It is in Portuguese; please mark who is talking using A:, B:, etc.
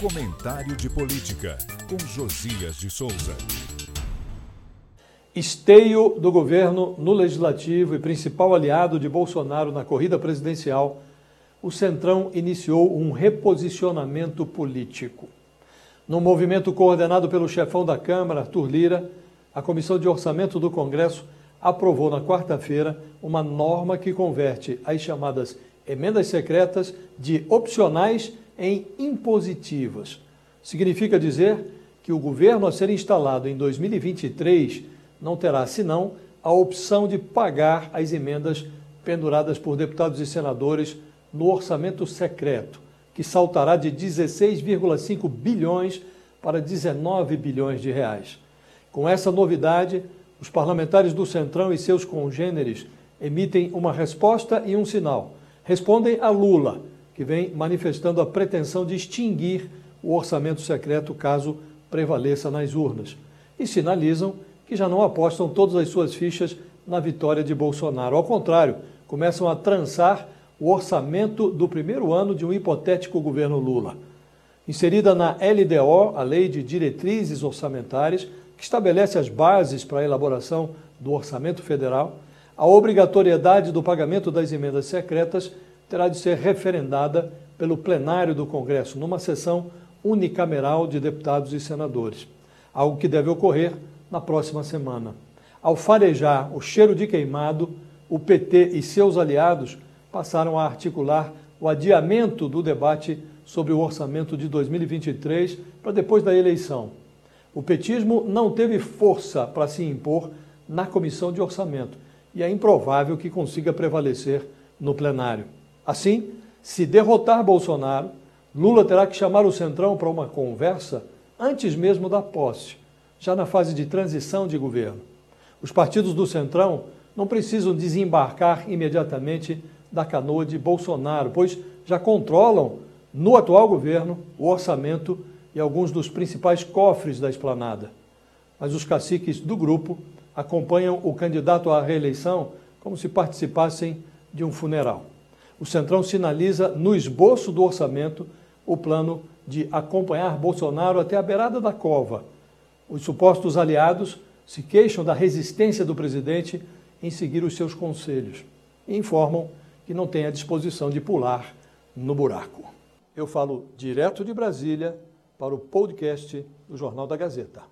A: Comentário de Política, com Josias de Souza.
B: Esteio do governo no legislativo e principal aliado de Bolsonaro na corrida presidencial, o Centrão iniciou um reposicionamento político. No movimento coordenado pelo chefão da Câmara, Arthur Lira, a Comissão de Orçamento do Congresso aprovou na quarta-feira uma norma que converte as chamadas emendas secretas de opcionais em impositivas. Significa dizer que o governo a ser instalado em 2023 não terá senão a opção de pagar as emendas penduradas por deputados e senadores no orçamento secreto, que saltará de 16,5 bilhões para 19 bilhões de reais. Com essa novidade, os parlamentares do Centrão e seus congêneres emitem uma resposta e um sinal. Respondem a Lula, que vem manifestando a pretensão de extinguir o orçamento secreto caso prevaleça nas urnas. E sinalizam que já não apostam todas as suas fichas na vitória de Bolsonaro. Ao contrário, começam a trançar o orçamento do primeiro ano de um hipotético governo Lula. Inserida na LDO, a Lei de Diretrizes Orçamentárias, que estabelece as bases para a elaboração do orçamento federal, a obrigatoriedade do pagamento das emendas secretas terá de ser referendada pelo plenário do Congresso numa sessão unicameral de deputados e senadores, algo que deve ocorrer na próxima semana. Ao farejar o cheiro de queimado, o PT e seus aliados passaram a articular o adiamento do debate sobre o orçamento de 2023 para depois da eleição. O petismo não teve força para se impor na comissão de orçamento e é improvável que consiga prevalecer no plenário. Assim, se derrotar Bolsonaro, Lula terá que chamar o Centrão para uma conversa antes mesmo da posse, já na fase de transição de governo. Os partidos do Centrão não precisam desembarcar imediatamente da canoa de Bolsonaro, pois já controlam no atual governo o orçamento e alguns dos principais cofres da esplanada. Mas os caciques do grupo acompanham o candidato à reeleição como se participassem de um funeral. O Centrão sinaliza no esboço do orçamento o plano de acompanhar Bolsonaro até a beirada da cova. Os supostos aliados se queixam da resistência do presidente em seguir os seus conselhos e informam que não tem a disposição de pular no buraco. Eu falo direto de Brasília para o podcast do Jornal da Gazeta.